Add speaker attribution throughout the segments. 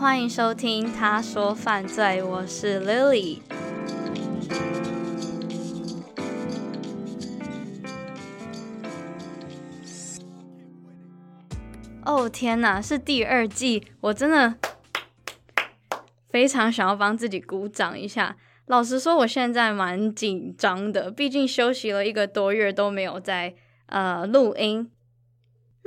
Speaker 1: 欢迎收听《他说犯罪》，我是 Lily。哦天哪，是第二季，我真的非常想要帮自己鼓掌一下。老实说，我现在蛮紧张的，毕竟休息了一个多月都没有在呃录音。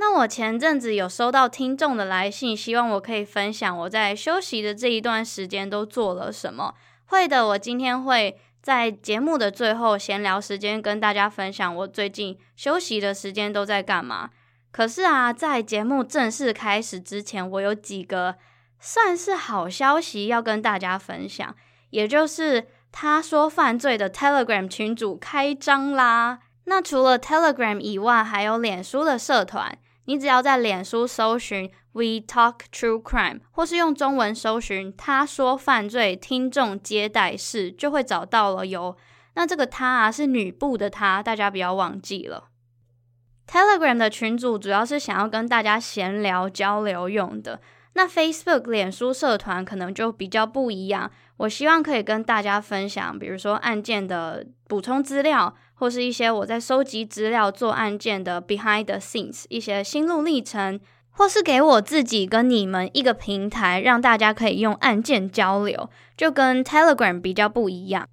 Speaker 1: 那我前阵子有收到听众的来信，希望我可以分享我在休息的这一段时间都做了什么。会的，我今天会在节目的最后闲聊时间跟大家分享我最近休息的时间都在干嘛。可是啊，在节目正式开始之前，我有几个算是好消息要跟大家分享，也就是他说犯罪的 Telegram 群组开张啦。那除了 Telegram 以外，还有脸书的社团。你只要在脸书搜寻 “We Talk True Crime” 或是用中文搜寻“他说犯罪听众接待室”，就会找到了哟。那这个“他”啊是女部的“她”，大家不要忘记了。Telegram 的群组主要是想要跟大家闲聊交流用的。那 Facebook 脸书社团可能就比较不一样。我希望可以跟大家分享，比如说案件的补充资料。或是一些我在收集资料做案件的 behind the scenes 一些心路历程，或是给我自己跟你们一个平台，让大家可以用案件交流，就跟 Telegram 比较不一样。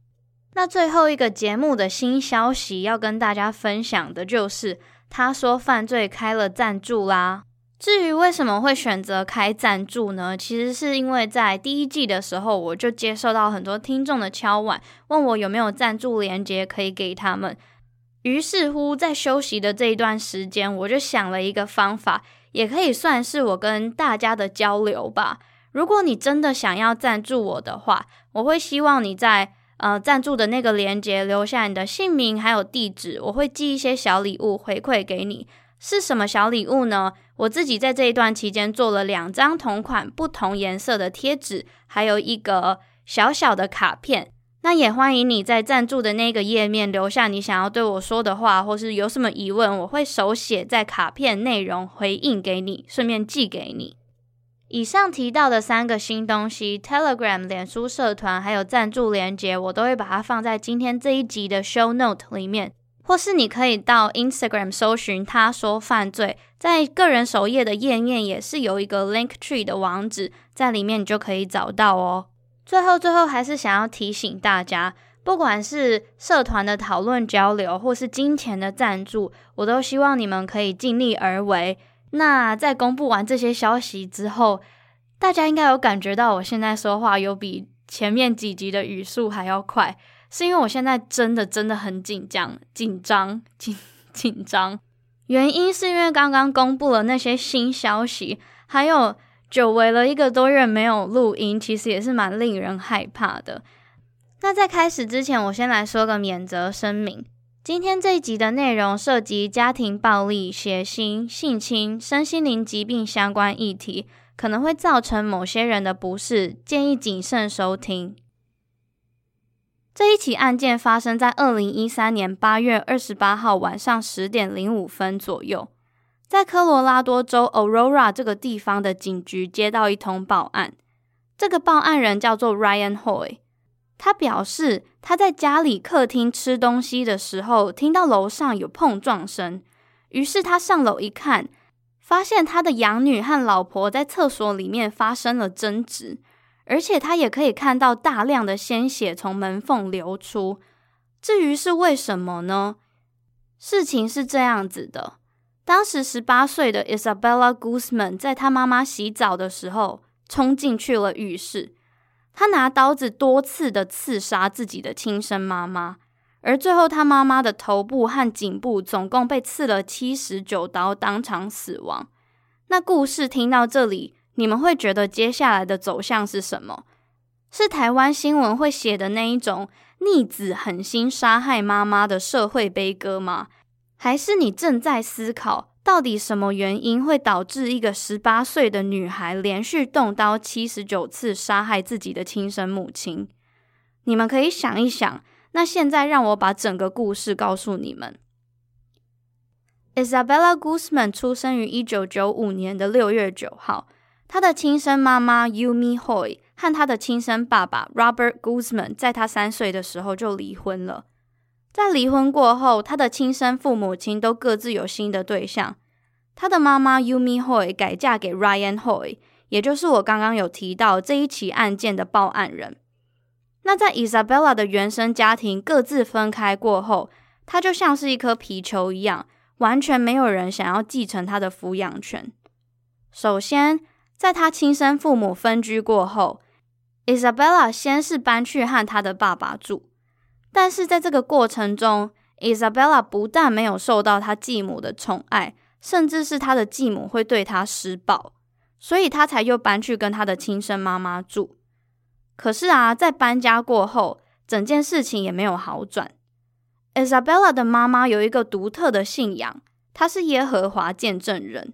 Speaker 1: 那最后一个节目的新消息要跟大家分享的就是，他说犯罪开了赞助啦。至于为什么会选择开赞助呢？其实是因为在第一季的时候，我就接受到很多听众的敲碗，问我有没有赞助连接可以给他们。于是乎，在休息的这一段时间，我就想了一个方法，也可以算是我跟大家的交流吧。如果你真的想要赞助我的话，我会希望你在呃赞助的那个连接留下你的姓名还有地址，我会寄一些小礼物回馈给你。是什么小礼物呢？我自己在这一段期间做了两张同款不同颜色的贴纸，还有一个小小的卡片。那也欢迎你在赞助的那个页面留下你想要对我说的话，或是有什么疑问，我会手写在卡片内容回应给你，顺便寄给你。以上提到的三个新东西，Telegram、脸书社团还有赞助连结，我都会把它放在今天这一集的 Show Note 里面。或是你可以到 Instagram 搜寻他说犯罪，在个人首页的页面也是有一个 Link Tree 的网址，在里面你就可以找到哦。最后，最后还是想要提醒大家，不管是社团的讨论交流，或是金钱的赞助，我都希望你们可以尽力而为。那在公布完这些消息之后，大家应该有感觉到我现在说话有比前面几集的语速还要快。是因为我现在真的真的很紧张、紧张、紧紧张。原因是因为刚刚公布了那些新消息，还有久违了一个多月没有录音，其实也是蛮令人害怕的。那在开始之前，我先来说个免责声明：今天这一集的内容涉及家庭暴力、血腥、性侵、身心灵疾病相关议题，可能会造成某些人的不适，建议谨慎收听。这一起案件发生在二零一三年八月二十八号晚上十点零五分左右，在科罗拉多州 Aurora 这个地方的警局接到一通报案。这个报案人叫做 Ryan Hoy。他表示他在家里客厅吃东西的时候，听到楼上有碰撞声，于是他上楼一看，发现他的养女和老婆在厕所里面发生了争执，而且他也可以看到大量的鲜血从门缝流出。至于是为什么呢？事情是这样子的。当时十八岁的 Isabella Guzman 在她妈妈洗澡的时候，冲进去了浴室。她拿刀子多次的刺杀自己的亲生妈妈，而最后她妈妈的头部和颈部总共被刺了七十九刀，当场死亡。那故事听到这里，你们会觉得接下来的走向是什么？是台湾新闻会写的那一种逆子狠心杀害妈妈的社会悲歌吗？还是你正在思考，到底什么原因会导致一个十八岁的女孩连续动刀七十九次杀害自己的亲生母亲？你们可以想一想。那现在让我把整个故事告诉你们。Isabella Guzman 出生于一九九五年的六月九号，他的亲生妈妈 Yumi Hoy 和他的亲生爸爸 Robert Guzman 在他三岁的时候就离婚了。在离婚过后，他的亲生父母亲都各自有新的对象。他的妈妈 Yumi Hoy 改嫁给 Ryan Hoy，也就是我刚刚有提到这一起案件的报案人。那在 Isabella 的原生家庭各自分开过后，她就像是一颗皮球一样，完全没有人想要继承她的抚养权。首先，在她亲生父母分居过后，Isabella 先是搬去和她的爸爸住。但是在这个过程中，Isabella 不但没有受到她继母的宠爱，甚至是她的继母会对她施暴，所以她才又搬去跟她的亲生妈妈住。可是啊，在搬家过后，整件事情也没有好转。Isabella 的妈妈有一个独特的信仰，她是耶和华见证人。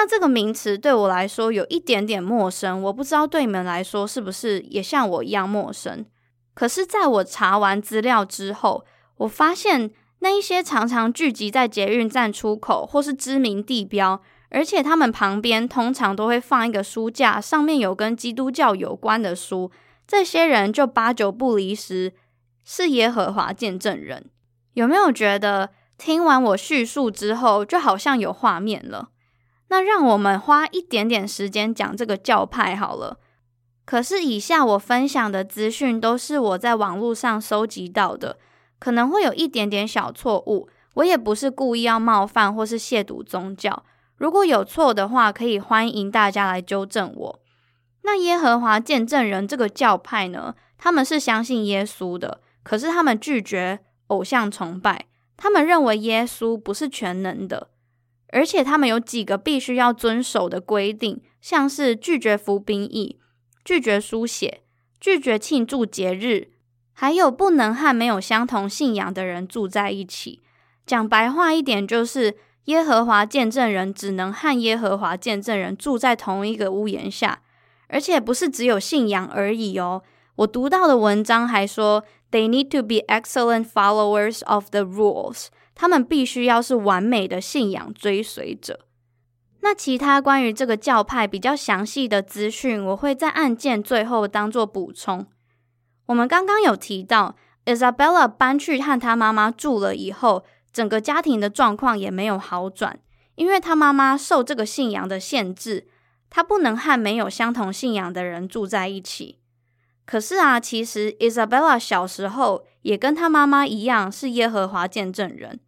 Speaker 1: 那这个名词对我来说有一点点陌生，我不知道对你们来说是不是也像我一样陌生。可是，在我查完资料之后，我发现那一些常常聚集在捷运站出口或是知名地标，而且他们旁边通常都会放一个书架，上面有跟基督教有关的书。这些人就八九不离十是耶和华见证人。有没有觉得听完我叙述之后，就好像有画面了？那让我们花一点点时间讲这个教派好了。可是，以下我分享的资讯都是我在网络上搜集到的，可能会有一点点小错误。我也不是故意要冒犯或是亵渎宗教，如果有错的话，可以欢迎大家来纠正我。那耶和华见证人这个教派呢，他们是相信耶稣的，可是他们拒绝偶像崇拜，他们认为耶稣不是全能的，而且他们有几个必须要遵守的规定，像是拒绝服兵役。拒绝书写，拒绝庆祝节日，还有不能和没有相同信仰的人住在一起。讲白话一点，就是耶和华见证人只能和耶和华见证人住在同一个屋檐下，而且不是只有信仰而已哦。我读到的文章还说，They need to be excellent followers of the rules，他们必须要是完美的信仰追随者。那其他关于这个教派比较详细的资讯，我会在案件最后当做补充。我们刚刚有提到，Isabella 搬去和她妈妈住了以后，整个家庭的状况也没有好转，因为她妈妈受这个信仰的限制，她不能和没有相同信仰的人住在一起。可是啊，其实 Isabella 小时候也跟她妈妈一样是耶和华见证人，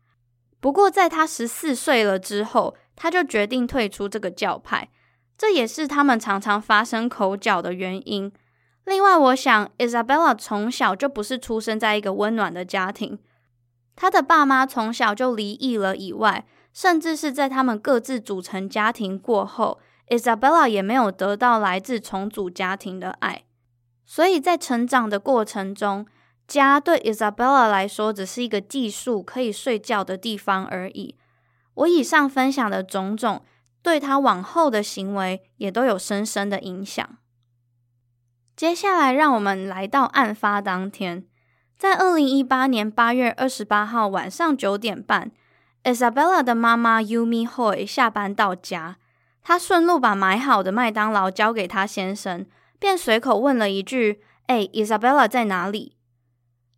Speaker 1: 不过在她十四岁了之后，他就决定退出这个教派，这也是他们常常发生口角的原因。另外，我想 Isabella 从小就不是出生在一个温暖的家庭，他的爸妈从小就离异了，以外，甚至是在他们各自组成家庭过后，Isabella 也没有得到来自重组家庭的爱，所以在成长的过程中，家对 Isabella 来说只是一个寄宿可以睡觉的地方而已。我以上分享的种种，对他往后的行为也都有深深的影响。接下来，让我们来到案发当天，在二零一八年八月二十八号晚上九点半，Isabella 的妈妈 Yumi Hoy 下班到家，她顺路把买好的麦当劳交给她先生，便随口问了一句哎，Isabella 在哪里？”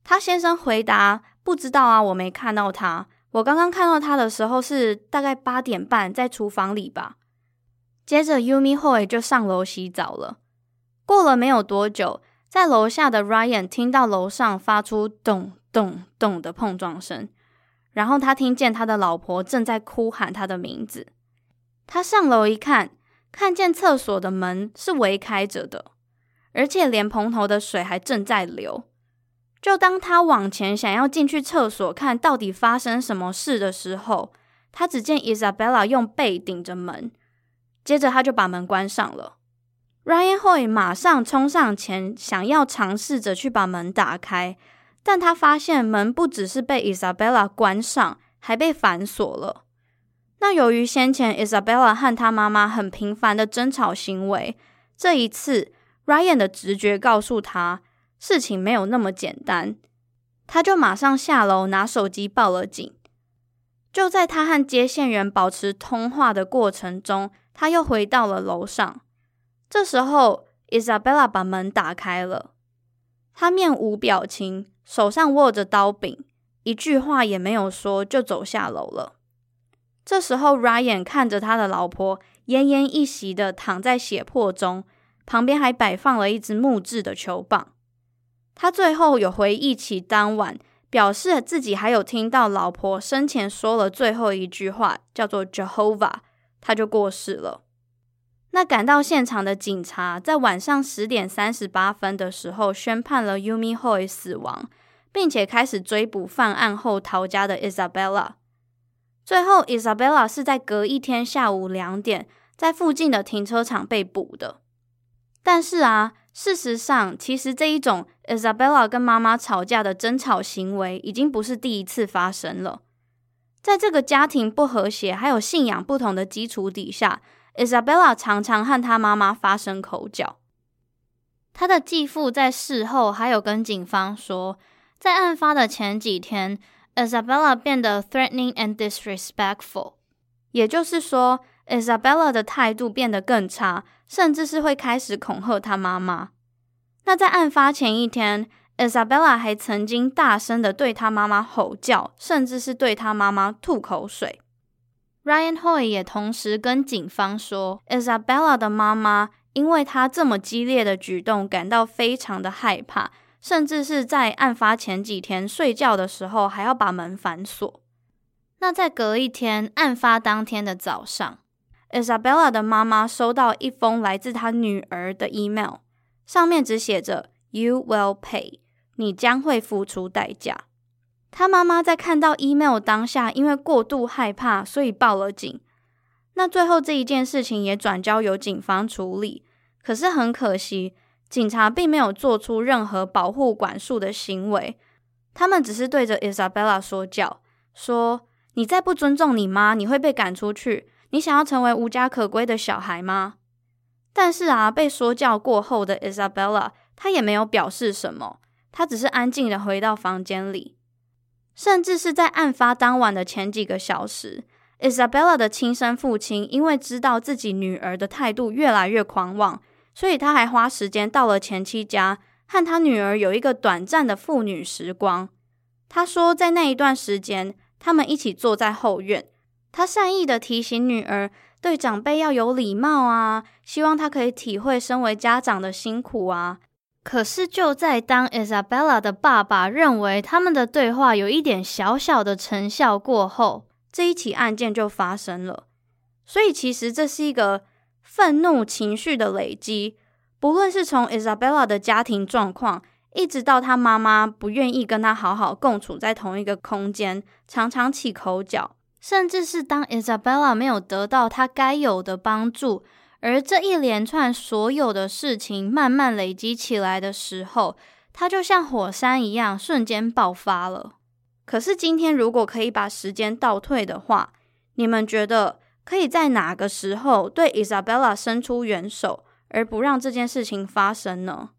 Speaker 1: 他先生回答：“不知道啊，我没看到他。我刚刚看到他的时候是大概八点半，在厨房里吧。”接着，Yumi Hoy 就上楼洗澡了。过了没有多久，在楼下的 Ryan 听到楼上发出咚咚咚的碰撞声，然后他听见他的老婆正在哭喊他的名字。他上楼一看，看见厕所的门是微开着的，而且莲蓬头的水还正在流。就当他往前想要进去厕所看到底发生什么事的时候，他只见 Isabella 用背顶着门，接着他就把门关上了。Ryan Hoy 马上冲上前，想要尝试着去把门打开，但他发现门不只是被 Isabella 关上，还被反锁了。那由于先前 Isabella 和他妈妈很频繁的争吵行为，这一次 Ryan 的直觉告诉他，事情没有那么简单，他就马上下楼拿手机报了警。就在他和接线员保持通话的过程中，他又回到了楼上。这时候，Isabella 把门打开了，他面无表情，手上握着刀柄，一句话也没有说，就走下楼了。这时候，Ryan 看着他的老婆奄奄一息的躺在血泊中，旁边还摆放了一只木质的球棒。他最后有回忆起当晚，表示自己还有听到老婆生前说了最后一句话，叫做 Jehovah，他就过世了。那赶到现场的警察在晚上十点三十八分的时候宣判了 Yumi Hoy 死亡，并且开始追捕犯案后逃家的 Isabella。最后，Isabella 是在隔一天下午两点在附近的停车场被捕的。但是啊，事实上，其实这一种 Isabella 跟妈妈吵架的争吵行为已经不是第一次发生了。在这个家庭不和谐还有信仰不同的基础底下。Isabella 常常和她妈妈发生口角。她的继父在事后还有跟警方说，在案发的前几天，Isabella 变得 threatening and disrespectful，也就是说，Isabella 的态度变得更差，甚至是会开始恐吓她妈妈。那在案发前一天，Isabella 还曾经大声的对她妈妈吼叫，甚至是对她妈妈吐口水。Ryan Hoy 也同时跟警方说，Isabella 的妈妈因为她这么激烈的举动感到非常的害怕，甚至是在案发前几天睡觉的时候还要把门反锁。那在隔一天，案发当天的早上，Isabella 的妈妈收到一封来自她女儿的 email，上面只写着 “You will pay”，你将会付出代价。她妈妈在看到 email 当下，因为过度害怕，所以报了警。那最后这一件事情也转交由警方处理。可是很可惜，警察并没有做出任何保护管束的行为，他们只是对着 Isabella 说教，说：“你再不尊重你妈，你会被赶出去。你想要成为无家可归的小孩吗？”但是啊，被说教过后的 Isabella，她也没有表示什么，她只是安静的回到房间里。甚至是在案发当晚的前几个小时，Isabella 的亲生父亲因为知道自己女儿的态度越来越狂妄，所以他还花时间到了前妻家，和他女儿有一个短暂的父女时光。他说，在那一段时间，他们一起坐在后院，他善意的提醒女儿对长辈要有礼貌啊，希望她可以体会身为家长的辛苦啊。可是，就在当 Isabella 的爸爸认为他们的对话有一点小小的成效过后，这一起案件就发生了。所以，其实这是一个愤怒情绪的累积。不论是从 Isabella 的家庭状况，一直到她妈妈不愿意跟她好好共处在同一个空间，常常起口角，甚至是当 Isabella 没有得到她该有的帮助。而这一连串所有的事情慢慢累积起来的时候，她就像火山一样瞬间爆发了。可是今天如果可以把时间倒退的话，你们觉得可以在哪个时候对 Isabella 伸出援手，而不让这件事情发生呢？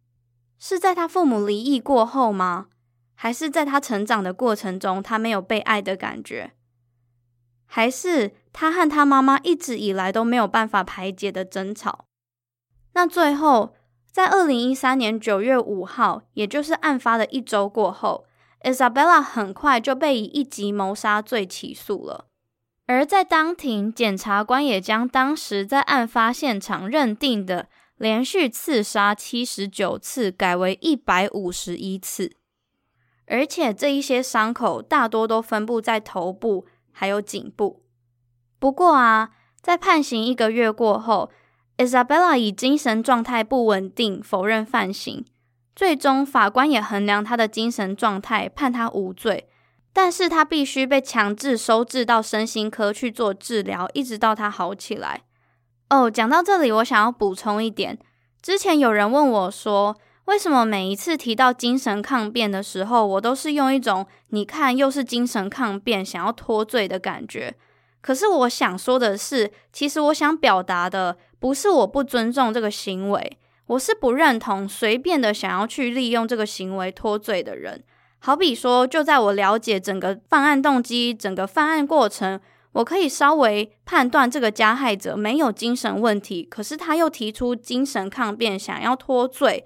Speaker 1: 是在他父母离异过后吗？还是在他成长的过程中，他没有被爱的感觉？还是他和他妈妈一直以来都没有办法排解的争吵。那最后，在二零一三年九月五号，也就是案发的一周过后，Isabella 很快就被以一级谋杀罪起诉了。而在当庭，检察官也将当时在案发现场认定的连续刺杀七十九次改为一百五十一次，而且这一些伤口大多都分布在头部还有颈部。不过啊，在判刑一个月过后，Isabella 以精神状态不稳定否认犯行，最终法官也衡量他的精神状态，判他无罪，但是他必须被强制收治到身心科去做治疗，一直到他好起来。哦，讲到这里，我想要补充一点，之前有人问我说，为什么每一次提到精神抗辩的时候，我都是用一种“你看又是精神抗辩”想要脱罪的感觉？可是我想说的是，其实我想表达的不是我不尊重这个行为，我是不认同随便的想要去利用这个行为脱罪的人。好比说，就在我了解整个犯案动机、整个犯案过程，我可以稍微判断这个加害者没有精神问题，可是他又提出精神抗辩，想要脱罪。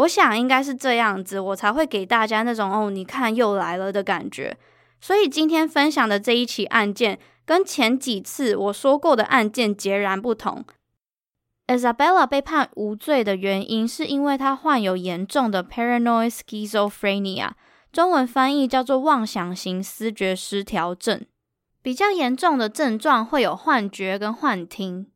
Speaker 1: 我想应该是这样子，我才会给大家那种“哦，你看又来了”的感觉。所以今天分享的这一起案件。跟前几次我说过的案件截然不同。Isabella 被判无罪的原因，是因为她患有严重的 paranoid schizophrenia，中文翻译叫做妄想型思觉失调症。比较严重的症状会有幻觉跟幻听。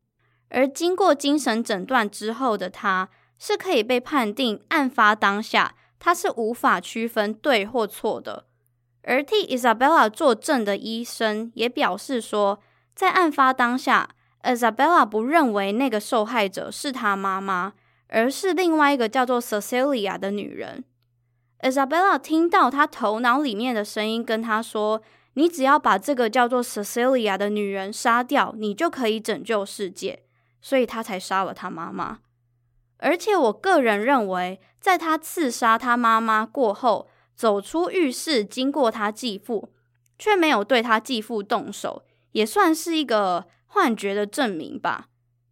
Speaker 1: 而经过精神诊断之后的她，是可以被判定案发当下他是无法区分对或错的。而替 Isabella 作证的医生也表示说，在案发当下，Isabella 不认为那个受害者是她妈妈，而是另外一个叫做 Cecilia 的女人。Isabella 听到她头脑里面的声音跟她说：“你只要把这个叫做 Cecilia 的女人杀掉，你就可以拯救世界。”所以她才杀了她妈妈。而且我个人认为，在他刺杀他妈妈过后，走出浴室，经过他继父，却没有对他继父动手，也算是一个幻觉的证明吧。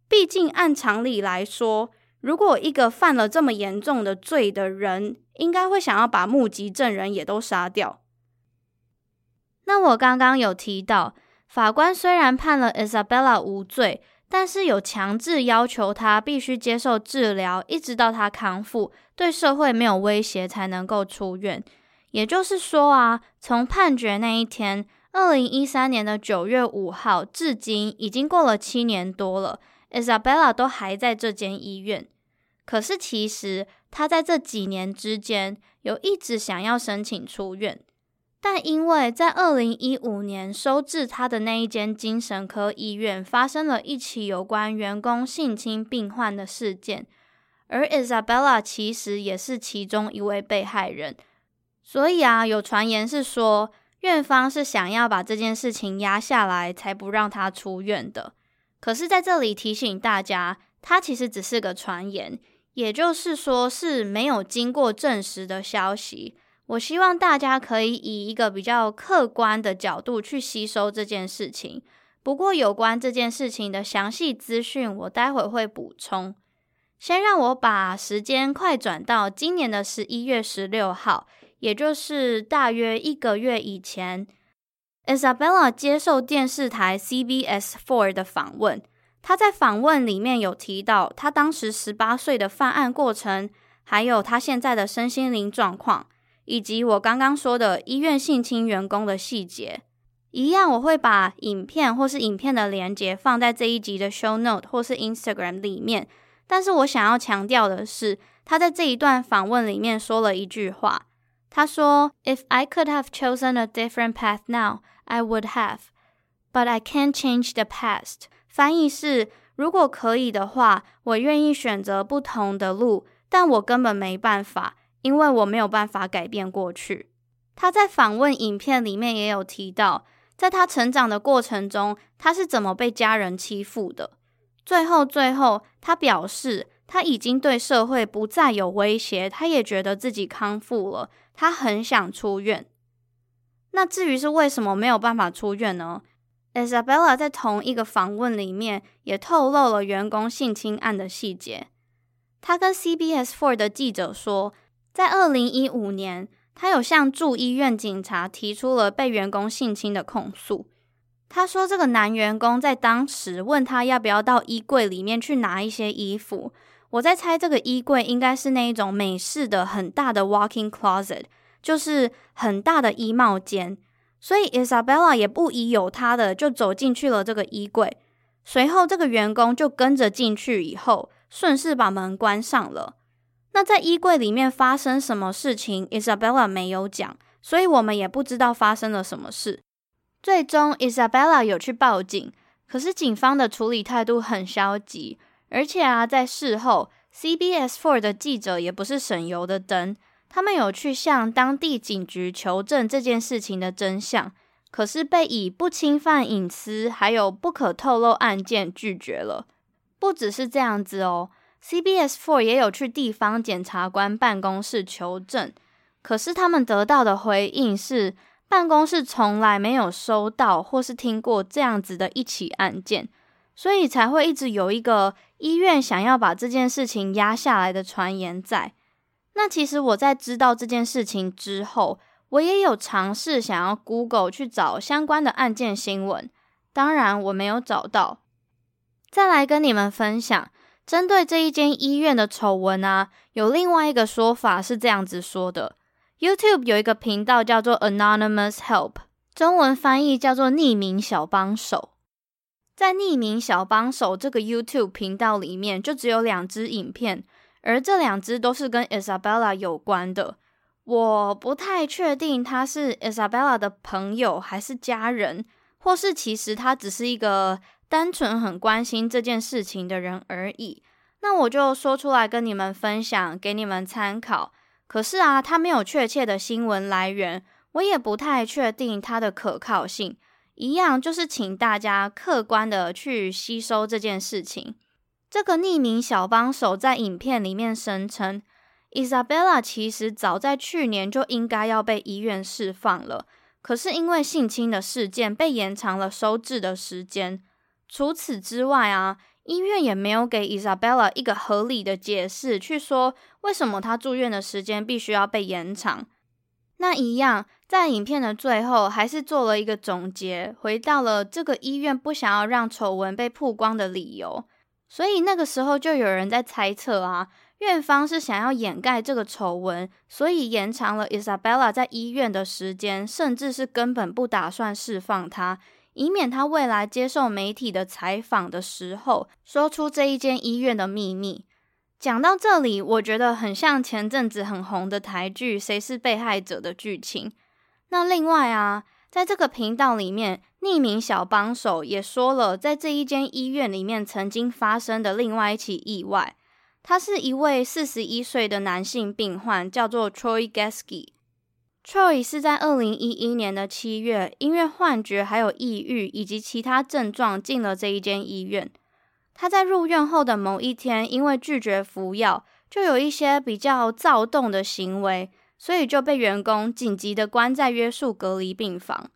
Speaker 1: 毕竟按常理来说，如果一个犯了这么严重的罪的人，应该会想要把目击证人也都杀掉。那我刚刚有提到，法官虽然判了 Isabella 无罪。但是有强制要求他必须接受治疗，一直到他康复，对社会没有威胁才能够出院。也就是说啊，从判决那一天，二零一三年的九月五号，至今已经过了七年多了，Isabella 都还在这间医院。可是其实他在这几年之间，有一直想要申请出院。但因为在二零一五年收治他的那一间精神科医院发生了一起有关员工性侵病患的事件，而 Isabella 其实也是其中一位被害人，所以啊，有传言是说院方是想要把这件事情压下来，才不让他出院的。可是在这里提醒大家，他其实只是个传言，也就是说是没有经过证实的消息。我希望大家可以以一个比较客观的角度去吸收这件事情。不过，有关这件事情的详细资讯，我待会会补充。先让我把时间快转到今年的十一月十六号，也就是大约一个月以前，Isabella 接受电视台 CBS Four 的访问。她在访问里面有提到她当时十八岁的犯案过程，还有她现在的身心灵状况。以及我刚刚说的医院性侵员工的细节，一样我会把影片或是影片的连接放在这一集的 show note 或是 Instagram 里面。但是我想要强调的是，他在这一段访问里面说了一句话，他说：“If I could have chosen a different path now, I would have, but I can't change the past。”翻译是：如果可以的话，我愿意选择不同的路，但我根本没办法。因为我没有办法改变过去。他在访问影片里面也有提到，在他成长的过程中，他是怎么被家人欺负的。最后，最后，他表示他已经对社会不再有威胁，他也觉得自己康复了，他很想出院。那至于是为什么没有办法出院呢？Isabella 在同一个访问里面也透露了员工性侵案的细节。他跟 CBS Four 的记者说，在二零一五年，他有向驻医院警察提出了被员工性侵的控诉。他说，这个男员工在当时问他要不要到衣柜里面去拿一些衣服。我在猜，这个衣柜应该是那一种美式的很大的 walking closet，就是很大的衣帽间。所以 Isabella 也不疑有他的，就走进去了这个衣柜。随后，这个员工就跟着进去，以后顺势把门关上了。那在衣柜里面发生什么事情，Isabella 没有讲，所以我们也不知道发生了什么事。最终，Isabella 有去报警，可是警方的处理态度很消极，而且啊，在事后，CBS Four 的记者也不是省油的灯。他们有去向当地警局求证这件事情的真相，可是被以不侵犯隐私还有不可透露案件拒绝了。不只是这样子哦，CBS Four 也有去地方检察官办公室求证，可是他们得到的回应是，办公室从来没有收到或是听过这样子的一起案件，所以才会一直有一个医院想要把这件事情压下来的传言在。那其实我在知道这件事情之后，我也有尝试想要 Google 去找相关的案件新闻，当然我没有找到。再来跟你们分享，针对这一间医院的丑闻啊，有另外一个说法是这样子说的：YouTube 有一个频道叫做 Anonymous Help，中文翻译叫做匿名小帮手。在匿名小帮手这个 YouTube 频道里面，就只有两支影片。而这两支都是跟 Isabella 有关的，我不太确定他是 Isabella 的朋友还是家人，或是其实他只是一个单纯很关心这件事情的人而已。那我就说出来跟你们分享，给你们参考。可是啊，他没有确切的新闻来源，我也不太确定他的可靠性。一样就是请大家客观的去吸收这件事情。这个匿名小帮手在影片里面声称，Isabella 其实早在去年就应该要被医院释放了，可是因为性侵的事件被延长了收治的时间。除此之外啊，医院也没有给 Isabella 一个合理的解释，去说为什么她住院的时间必须要被延长。那一样，在影片的最后，还是做了一个总结，回到了这个医院不想要让丑闻被曝光的理由。所以那个时候就有人在猜测啊，院方是想要掩盖这个丑闻，所以延长了 Isabella 在医院的时间，甚至是根本不打算释放她，以免他未来接受媒体的采访的时候说出这一间医院的秘密。讲到这里，我觉得很像前阵子很红的台剧《谁是被害者》的剧情。那另外啊。在这个频道里面，匿名小帮手也说了，在这一间医院里面曾经发生的另外一起意外。他是一位四十一岁的男性病患，叫做 Troy Gaske。Troy 是在二零一一年的七月，因为幻觉、还有抑郁以及其他症状进了这一间医院。他在入院后的某一天，因为拒绝服药，就有一些比较躁动的行为。所以就被员工紧急的关在约束隔离病房。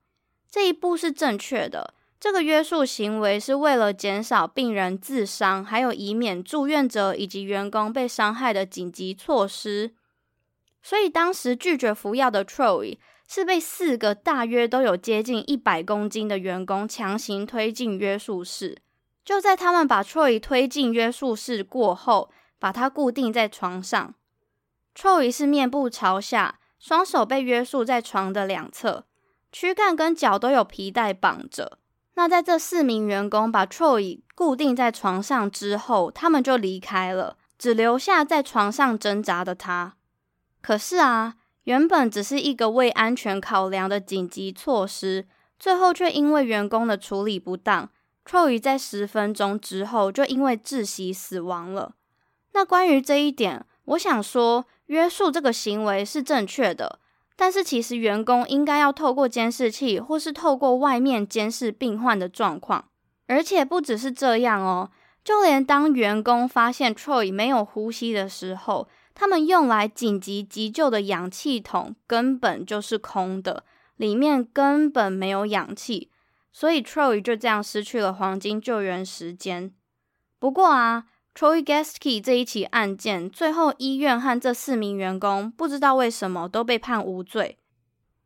Speaker 1: 这一步是正确的。这个约束行为是为了减少病人自伤，还有以免住院者以及员工被伤害的紧急措施。所以当时拒绝服药的 Troy 是被四个大约都有接近一百公斤的员工强行推进约束室。就在他们把 Troy 推进约束室过后，把他固定在床上。Troy 是面部朝下，双手被约束在床的两侧，躯干跟脚都有皮带绑着。那在这四名员工把 Troy 固定在床上之后，他们就离开了，只留下在床上挣扎的他。可是啊，原本只是一个为安全考量的紧急措施，最后却因为员工的处理不当，Troy 在十分钟之后就因为窒息死亡了。那关于这一点，我想说。约束这个行为是正确的，但是其实员工应该要透过监视器，或是透过外面监视病患的状况。而且不只是这样哦，就连当员工发现 Troy 没有呼吸的时候，他们用来紧急急救的氧气筒根本就是空的，里面根本没有氧气，所以 Troy 就这样失去了黄金救援时间。不过啊。Troy Gaske 这一起案件，最后医院和这四名员工不知道为什么都被判无罪。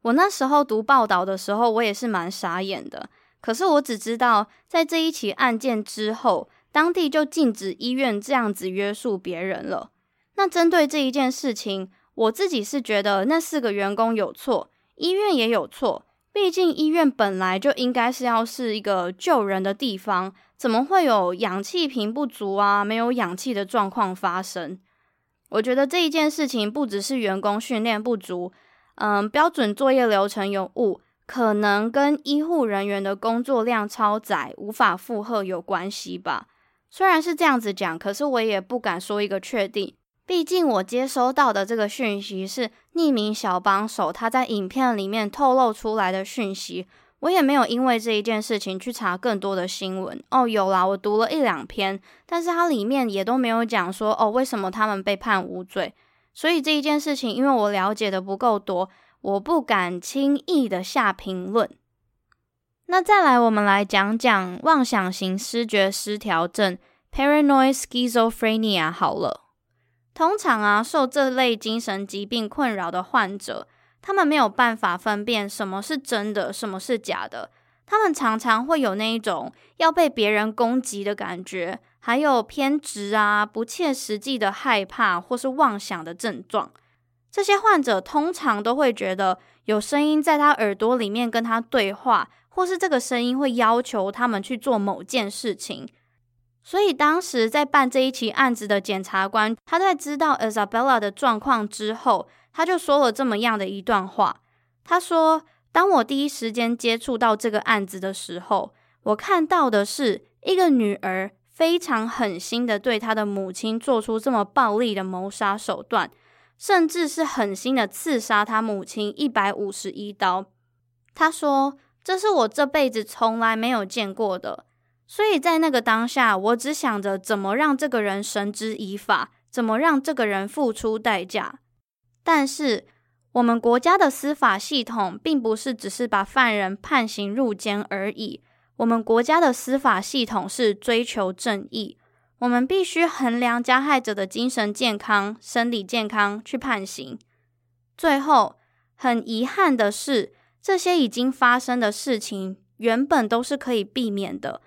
Speaker 1: 我那时候读报道的时候，我也是蛮傻眼的。可是我只知道，在这一起案件之后，当地就禁止医院这样子约束别人了。那针对这一件事情，我自己是觉得那四个员工有错，医院也有错。毕竟医院本来就应该是要是一个救人的地方，怎么会有氧气瓶不足啊、没有氧气的状况发生？我觉得这一件事情不只是员工训练不足。嗯，标准作业流程有误，可能跟医护人员的工作量超载、无法负荷有关系吧。虽然是这样子讲，可是我也不敢说一个确定。毕竟我接收到的这个讯息是匿名小帮手他在影片里面透露出来的讯息，我也没有因为这一件事情去查更多的新闻。哦，有啦，我读了一两篇，但是它里面也都没有讲说哦，为什么他们被判无罪。所以这一件事情，因为我了解的不够多，我不敢轻易的下评论。那再来，我们来讲讲妄想型失觉失调症 （Paranoid Schizophrenia） 好了。通常啊，受这类精神疾病困扰的患者，他们没有办法分辨什么是真的，什么是假的。他们常常会有那一种要被别人攻击的感觉。还有偏执啊、不切实际的害怕或是妄想的症状，这些患者通常都会觉得有声音在他耳朵里面跟他对话，或是这个声音会要求他们去做某件事情。所以当时在办这一起案子的检察官，他在知道 Isabella 的状况之后，他就说了这么样的一段话。他说：“当我第一时间接触到这个案子的时候，我看到的是一个女儿。”非常狠心的对她的母亲做出这么暴力的谋杀手段，甚至是狠心的刺杀她母亲一百五十一刀。他说：“这是我这辈子从来没有见过的。”所以在那个当下，我只想着怎么让这个人绳之以法，怎么让这个人付出代价。但是我们国家的司法系统并不是只是把犯人判刑入监而已。我们国家的司法系统是追求正义，我们必须衡量加害者的精神健康、生理健康去判刑。最后，很遗憾的是，这些已经发生的事情原本都是可以避免的。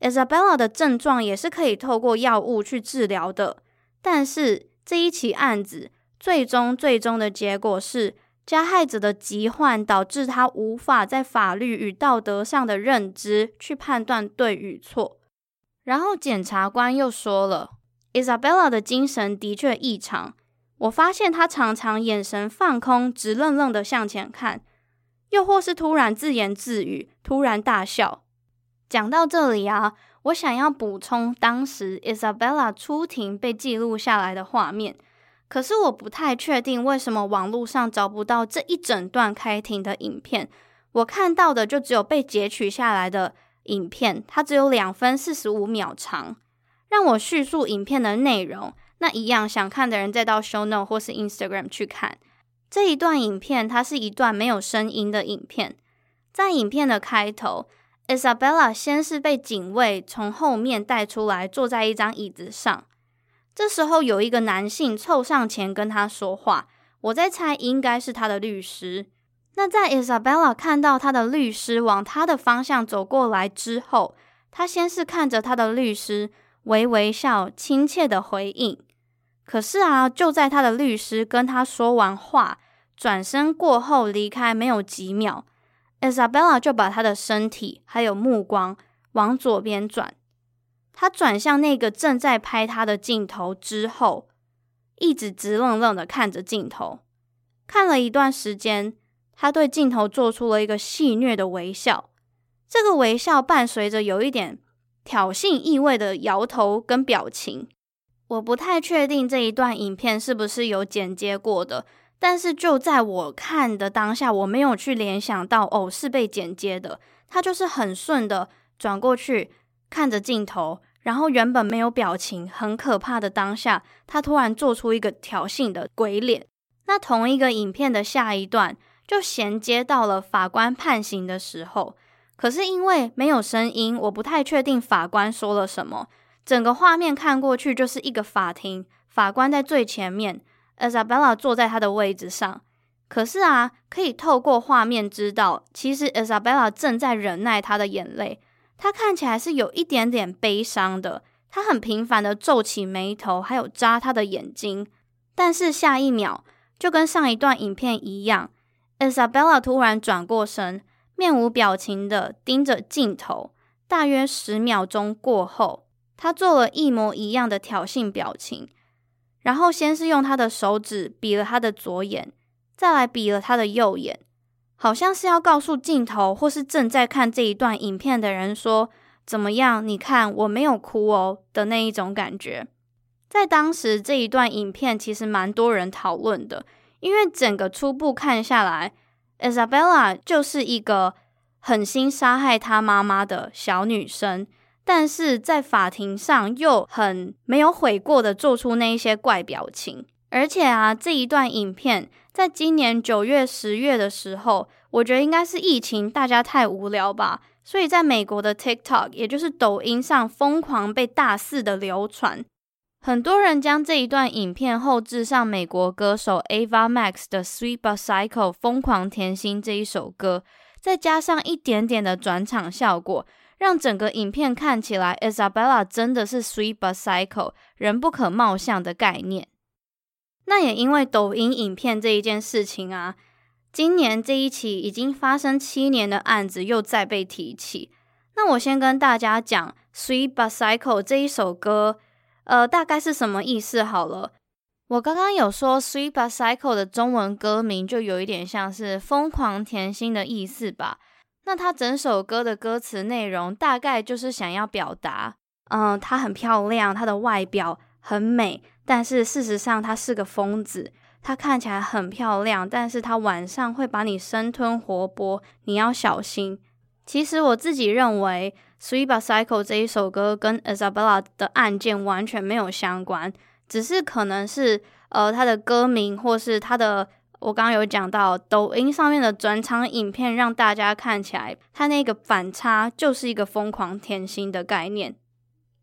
Speaker 1: Isabella 的症状也是可以透过药物去治疗的，但是这一起案子最终最终的结果是。加害者的疾患导致他无法在法律与道德上的认知去判断对与错。然后检察官又说了，Isabella 的精神的确异常。我发现他常常眼神放空，直愣愣的向前看，又或是突然自言自语，突然大笑。讲到这里啊，我想要补充当时 Isabella 出庭被记录下来的画面。可是我不太确定为什么网络上找不到这一整段开庭的影片，我看到的就只有被截取下来的影片，它只有两分四十五秒长。让我叙述影片的内容，那一样想看的人再到 Show Note 或是 Instagram 去看。这一段影片，它是一段没有声音的影片。在影片的开头，Isabella 先是被警卫从后面带出来，坐在一张椅子上。这时候有一个男性凑上前跟他说话，我在猜应该是他的律师。那在 Isabella 看到他的律师往他的方向走过来之后，他先是看着他的律师，微微笑，亲切的回应。可是啊，就在他的律师跟他说完话，转身过后离开没有几秒，Isabella 就把他的身体还有目光往左边转。他转向那个正在拍他的镜头之后，一直直愣愣的看着镜头，看了一段时间，他对镜头做出了一个戏谑的微笑。这个微笑伴随着有一点挑衅意味的摇头跟表情。我不太确定这一段影片是不是有剪接过的，但是就在我看的当下，我没有去联想到哦，是被剪接的。他就是很顺的转过去看着镜头。然后原本没有表情、很可怕的当下，他突然做出一个挑衅的鬼脸。那同一个影片的下一段就衔接到了法官判刑的时候，可是因为没有声音，我不太确定法官说了什么，整个画面看过去就是一个法庭，法官在最前面，Isabella 坐在他的位置上。可是啊，可以透过画面知道，其实 Isabella 正在忍耐她的眼泪。她看起来是有一点点悲伤的，她很频繁的皱起眉头，还有眨她的眼睛。但是下一秒，就跟上一段影片一样，Isabella 突然转过身，面无表情的盯着镜头。大约十秒钟过后，她做了一模一样的挑衅表情，然后先是用他的手指比了他的左眼。再来比了他的右眼，好像是要告诉镜头或是正在看这一段影片的人说：“怎么样？你看我没有哭哦”的那一种感觉。在当时这一段影片其实蛮多人讨论的，因为整个初步看下来，Isabella 就是一个狠心杀害她妈妈的小女生，但是在法庭上又很没有悔过的做出那一些怪表情。而且啊，这一段影片在今年九月、十月的时候，我觉得应该是疫情，大家太无聊吧，所以在美国的 TikTok，也就是抖音上疯狂被大肆的流传。很多人将这一段影片后置上美国歌手 Ava Max 的《Sweet But Psycho》疯狂甜心这一首歌，再加上一点点的转场效果，让整个影片看起来 Isabella 真的是 Sweet But Psycho，人不可貌相的概念。那也因为抖音影片这一件事情啊，今年这一起已经发生七年的案子又再被提起。那我先跟大家讲《Sweet But Psycho》这一首歌，呃，大概是什么意思好了。我刚刚有说《Sweet But Psycho》的中文歌名就有一点像是“疯狂甜心”的意思吧？那它整首歌的歌词内容大概就是想要表达，嗯、她很漂亮，她的外表很美。但是事实上，他是个疯子。他看起来很漂亮，但是他晚上会把你生吞活剥，你要小心。其实我自己认为，《Sweet But Psycho》这一首歌跟 Isabella 的案件完全没有相关，只是可能是呃他的歌名，或是他的我刚刚有讲到抖音上面的转场影片，让大家看起来它那个反差就是一个疯狂甜心的概念。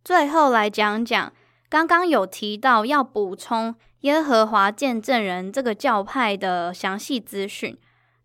Speaker 1: 最后来讲讲。刚刚有提到要补充耶和华见证人这个教派的详细资讯，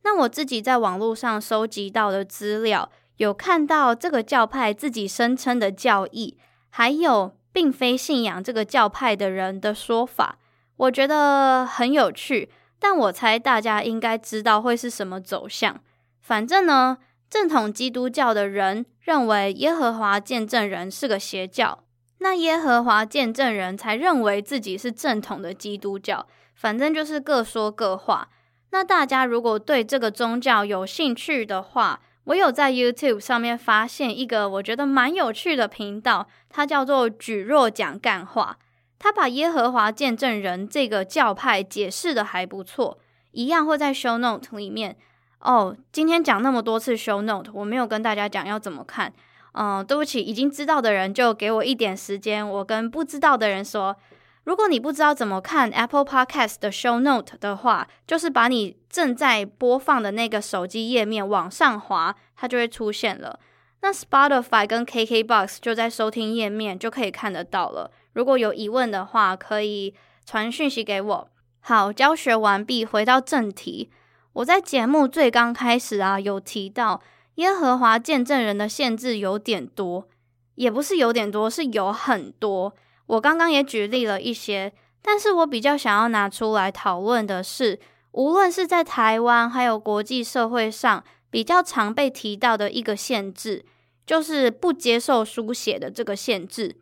Speaker 1: 那我自己在网络上收集到的资料，有看到这个教派自己声称的教义，还有并非信仰这个教派的人的说法，我觉得很有趣。但我猜大家应该知道会是什么走向。反正呢，正统基督教的人认为耶和华见证人是个邪教。那耶和华见证人才认为自己是正统的基督教，反正就是各说各话。那大家如果对这个宗教有兴趣的话，我有在 YouTube 上面发现一个我觉得蛮有趣的频道，它叫做举若讲干话。他把耶和华见证人这个教派解释的还不错，一样会在 Show Note 里面。哦，今天讲那么多次 Show Note，我没有跟大家讲要怎么看。嗯，对不起，已经知道的人就给我一点时间。我跟不知道的人说，如果你不知道怎么看 Apple Podcast 的 Show Note 的话，就是把你正在播放的那个手机页面往上滑，它就会出现了。那 Spotify 跟 KKBox 就在收听页面就可以看得到了。如果有疑问的话，可以传讯息给我。好，教学完毕，回到正题。我在节目最刚开始啊，有提到。耶和华见证人的限制有点多，也不是有点多，是有很多。我刚刚也举例了一些，但是我比较想要拿出来讨论的是，无论是在台湾还有国际社会上，比较常被提到的一个限制，就是不接受书写的这个限制。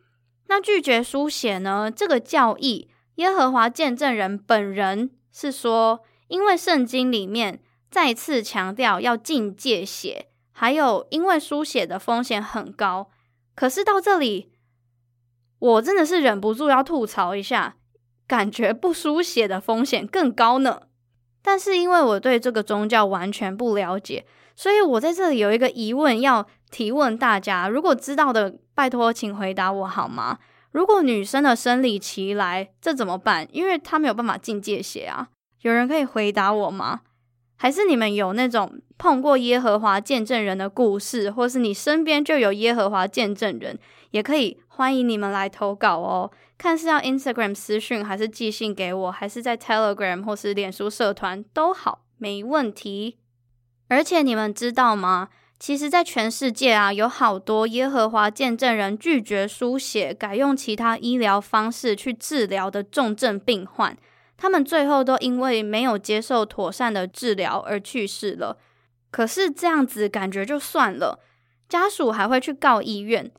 Speaker 1: 那拒绝书写呢？这个教义，耶和华见证人本人是说，因为圣经里面再次强调要禁戒写。还有，因为书写的风险很高，可是到这里，我真的是忍不住要吐槽一下，感觉不书写的风险更高呢。但是因为我对这个宗教完全不了解，所以我在这里有一个疑问要提问大家：如果知道的，拜托请回答我好吗？如果女生的生理期来，这怎么办？因为她没有办法进戒写啊。有人可以回答我吗？还是你们有那种碰过耶和华见证人的故事，或是你身边就有耶和华见证人，也可以欢迎你们来投稿哦。看是要 Instagram 私讯，还是寄信给我，还是在 Telegram 或是脸书社团都好，没问题。而且你们知道吗？其实，在全世界啊，有好多耶和华见证人拒绝输血，改用其他医疗方式去治疗的重症病患。他们最后都因为没有接受妥善的治疗而去世了。可是这样子感觉就算了，家属还会去告医院，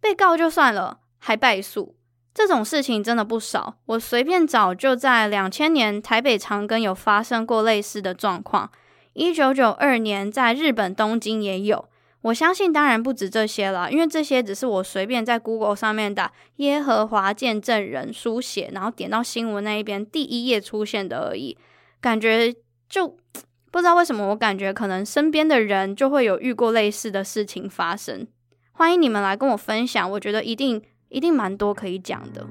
Speaker 1: 被告就算了，还败诉。这种事情真的不少。我随便找，就在两千年台北长庚有发生过类似的状况。一九九二年在日本东京也有。我相信当然不止这些了，因为这些只是我随便在 Google 上面打“耶和华见证人书写”，然后点到新闻那一边第一页出现的而已。感觉就不知道为什么，我感觉可能身边的人就会有遇过类似的事情发生。欢迎你们来跟我分享，我觉得一定一定蛮多可以讲的。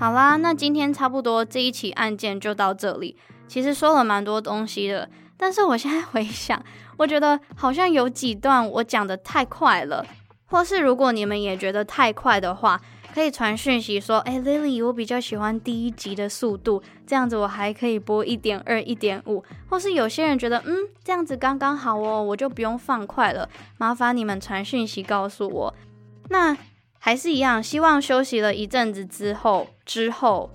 Speaker 1: 好啦，那今天差不多这一起案件就到这里。其实说了蛮多东西的。但是我现在回想，我觉得好像有几段我讲得太快了，或是如果你们也觉得太快的话，可以传讯息说，哎，Lily，我比较喜欢第一集的速度，这样子我还可以播一点二、一点五，或是有些人觉得，嗯，这样子刚刚好哦，我就不用放快了，麻烦你们传讯息告诉我。那还是一样，希望休息了一阵子之后，之后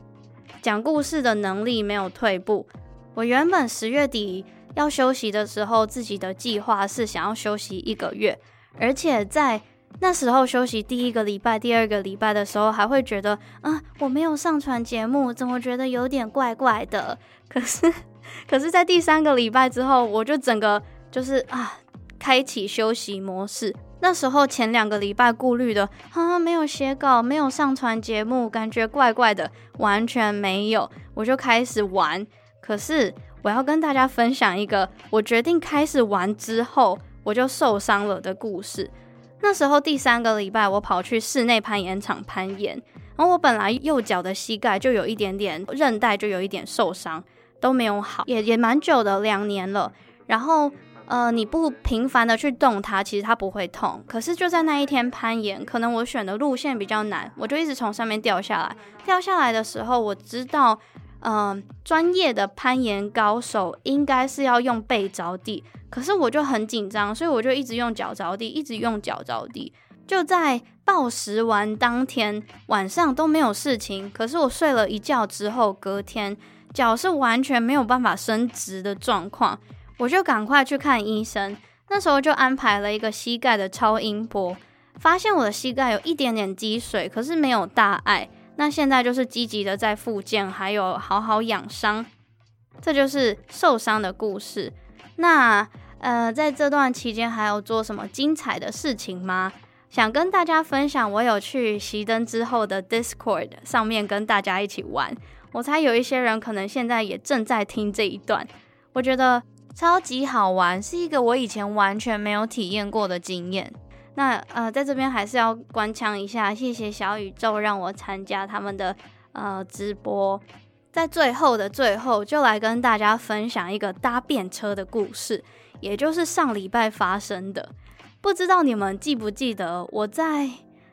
Speaker 1: 讲故事的能力没有退步。我原本十月底。要休息的时候，自己的计划是想要休息一个月，而且在那时候休息第一个礼拜、第二个礼拜的时候，还会觉得，啊，我没有上传节目，怎么觉得有点怪怪的？可是，可是在第三个礼拜之后，我就整个就是啊，开启休息模式。那时候前两个礼拜顾虑的，啊，没有写稿，没有上传节目，感觉怪怪的，完全没有，我就开始玩。可是。我要跟大家分享一个我决定开始玩之后我就受伤了的故事。那时候第三个礼拜，我跑去室内攀岩场攀岩，然后我本来右脚的膝盖就有一点点韧带，就有一点受伤，都没有好，也也蛮久的，两年了。然后呃，你不频繁的去动它，其实它不会痛。可是就在那一天攀岩，可能我选的路线比较难，我就一直从上面掉下来。掉下来的时候，我知道。嗯，专业的攀岩高手应该是要用背着地，可是我就很紧张，所以我就一直用脚着地，一直用脚着地。就在暴食完当天晚上都没有事情，可是我睡了一觉之后，隔天脚是完全没有办法伸直的状况，我就赶快去看医生。那时候就安排了一个膝盖的超音波，发现我的膝盖有一点点积水，可是没有大碍。那现在就是积极的在复健，还有好好养伤，这就是受伤的故事。那呃，在这段期间还有做什么精彩的事情吗？想跟大家分享，我有去熄灯之后的 Discord 上面跟大家一起玩。我猜有一些人可能现在也正在听这一段，我觉得超级好玩，是一个我以前完全没有体验过的经验。那呃，在这边还是要官腔一下，谢谢小宇宙让我参加他们的呃直播。在最后的最后，就来跟大家分享一个搭便车的故事，也就是上礼拜发生的。不知道你们记不记得，我在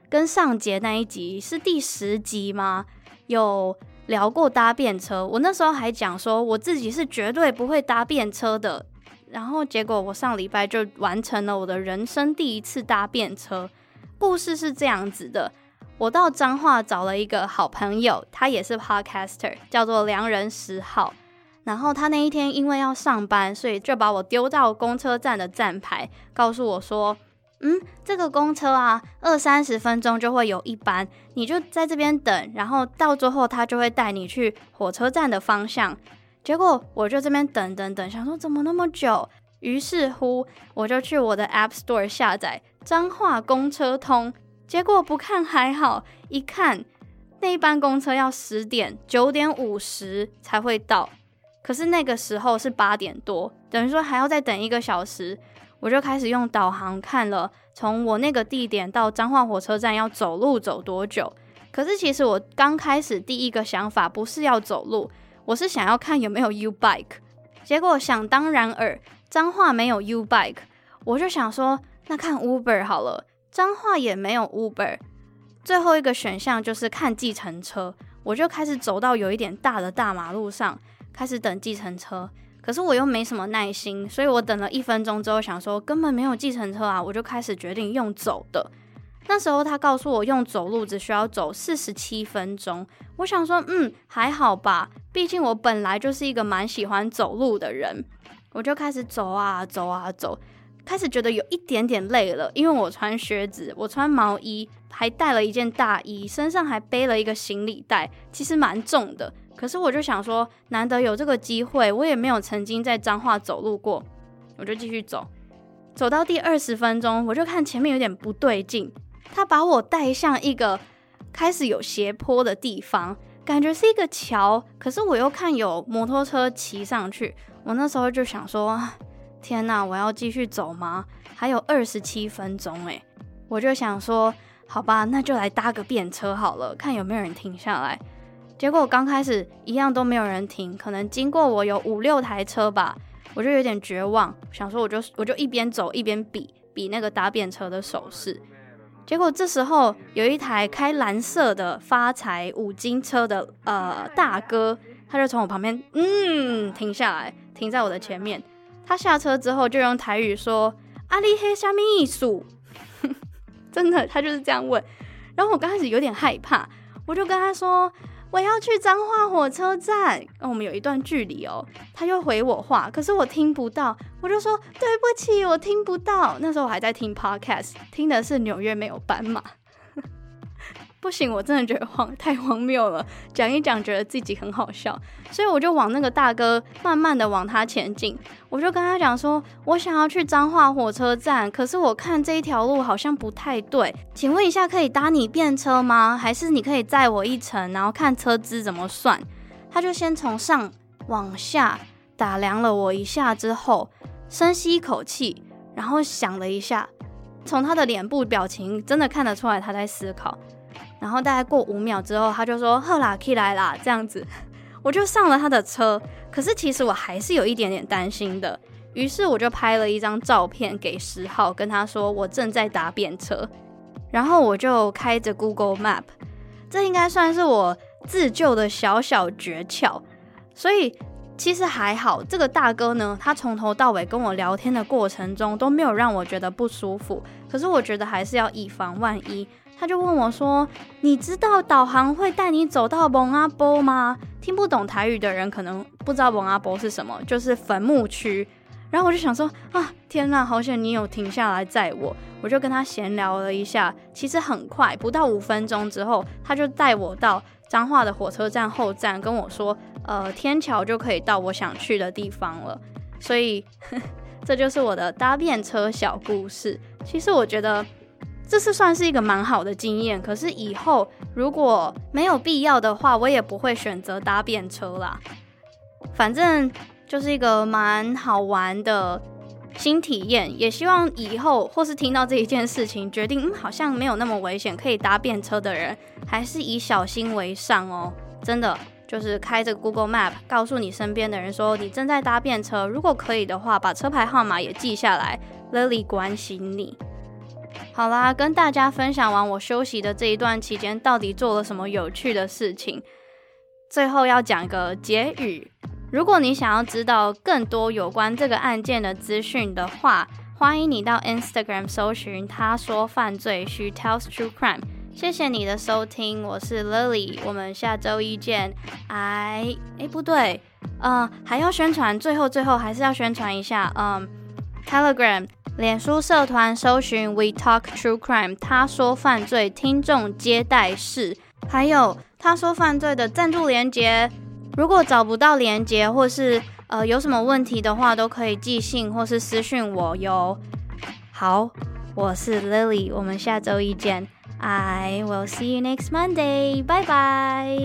Speaker 1: 跟上节那一集是第十集吗？有聊过搭便车。我那时候还讲说，我自己是绝对不会搭便车的。然后结果我上礼拜就完成了我的人生第一次搭便车。故事是这样子的：我到彰化找了一个好朋友，他也是 podcaster，叫做良人十号。然后他那一天因为要上班，所以就把我丢到公车站的站牌，告诉我说：“嗯，这个公车啊，二三十分钟就会有一班，你就在这边等，然后到最后他就会带你去火车站的方向。”结果我就这边等等等，想说怎么那么久？于是乎，我就去我的 App Store 下载彰化公车通。结果不看还好，一看那一班公车要十点九点五十才会到，可是那个时候是八点多，等于说还要再等一个小时。我就开始用导航看了，从我那个地点到彰化火车站要走路走多久。可是其实我刚开始第一个想法不是要走路。我是想要看有没有 U Bike，结果想当然尔，彰化没有 U Bike，我就想说，那看 Uber 好了，彰化也没有 Uber，最后一个选项就是看计程车，我就开始走到有一点大的大马路上，开始等计程车，可是我又没什么耐心，所以我等了一分钟之后，想说根本没有计程车啊，我就开始决定用走的。那时候他告诉我用走路只需要走四十七分钟，我想说，嗯，还好吧，毕竟我本来就是一个蛮喜欢走路的人，我就开始走啊走啊走，开始觉得有一点点累了，因为我穿靴子，我穿毛衣，还带了一件大衣，身上还背了一个行李袋，其实蛮重的。可是我就想说，难得有这个机会，我也没有曾经在彰化走路过，我就继续走，走到第二十分钟，我就看前面有点不对劲。他把我带向一个开始有斜坡的地方，感觉是一个桥，可是我又看有摩托车骑上去。我那时候就想说：天哪，我要继续走吗？还有二十七分钟诶，我就想说：好吧，那就来搭个便车好了，看有没有人停下来。结果刚开始一样都没有人停，可能经过我有五六台车吧，我就有点绝望，想说我就我就一边走一边比比那个搭便车的手势。结果这时候有一台开蓝色的发财五金车的呃大哥，他就从我旁边嗯停下来，停在我的前面。他下车之后就用台语说：“阿里黑虾米艺术？” 真的，他就是这样问。然后我刚开始有点害怕，我就跟他说。我要去彰化火车站，哦，我们有一段距离哦。他又回我话，可是我听不到，我就说对不起，我听不到。那时候我还在听 podcast，听的是纽约没有斑马。不行，我真的觉得荒太荒谬了，讲一讲觉得自己很好笑，所以我就往那个大哥慢慢的往他前进，我就跟他讲说，我想要去彰化火车站，可是我看这一条路好像不太对，请问一下可以搭你便车吗？还是你可以载我一程，然后看车资怎么算？他就先从上往下打量了我一下之后，深吸一口气，然后想了一下，从他的脸部表情真的看得出来他在思考。然后大概过五秒之后，他就说：“好啦，起来啦。”这样子，我就上了他的车。可是其实我还是有一点点担心的。于是我就拍了一张照片给十号，跟他说我正在搭便车。然后我就开着 Google Map，这应该算是我自救的小小诀窍。所以其实还好，这个大哥呢，他从头到尾跟我聊天的过程中都没有让我觉得不舒服。可是我觉得还是要以防万一。他就问我说：“你知道导航会带你走到蒙阿波吗？”听不懂台语的人可能不知道蒙阿波是什么，就是坟墓区。然后我就想说：“啊，天哪，好险你有停下来载我！”我就跟他闲聊了一下，其实很快，不到五分钟之后，他就带我到彰化的火车站后站，跟我说：“呃，天桥就可以到我想去的地方了。”所以，这就是我的搭便车小故事。其实我觉得。这是算是一个蛮好的经验，可是以后如果没有必要的话，我也不会选择搭便车啦。反正就是一个蛮好玩的新体验，也希望以后或是听到这一件事情，决定嗯好像没有那么危险，可以搭便车的人，还是以小心为上哦。真的就是开着 Google Map，告诉你身边的人说你正在搭便车，如果可以的话，把车牌号码也记下来，Lily 关心你。好啦，跟大家分享完我休息的这一段期间，到底做了什么有趣的事情。最后要讲个结语。如果你想要知道更多有关这个案件的资讯的话，欢迎你到 Instagram 搜寻“他说犯罪 She tells true crime”。谢谢你的收听，我是 Lily，我们下周一见。哎，哎，不对，嗯，还要宣传，最后最后还是要宣传一下，嗯，Telegram。脸书社团搜寻 We Talk True Crime，他说犯罪听众接待室，还有他说犯罪的赞助连接。如果找不到连接，或是呃有什么问题的话，都可以寄信或是私讯我哟。好，我是 Lily，我们下周一见。I will see you next Monday，拜拜。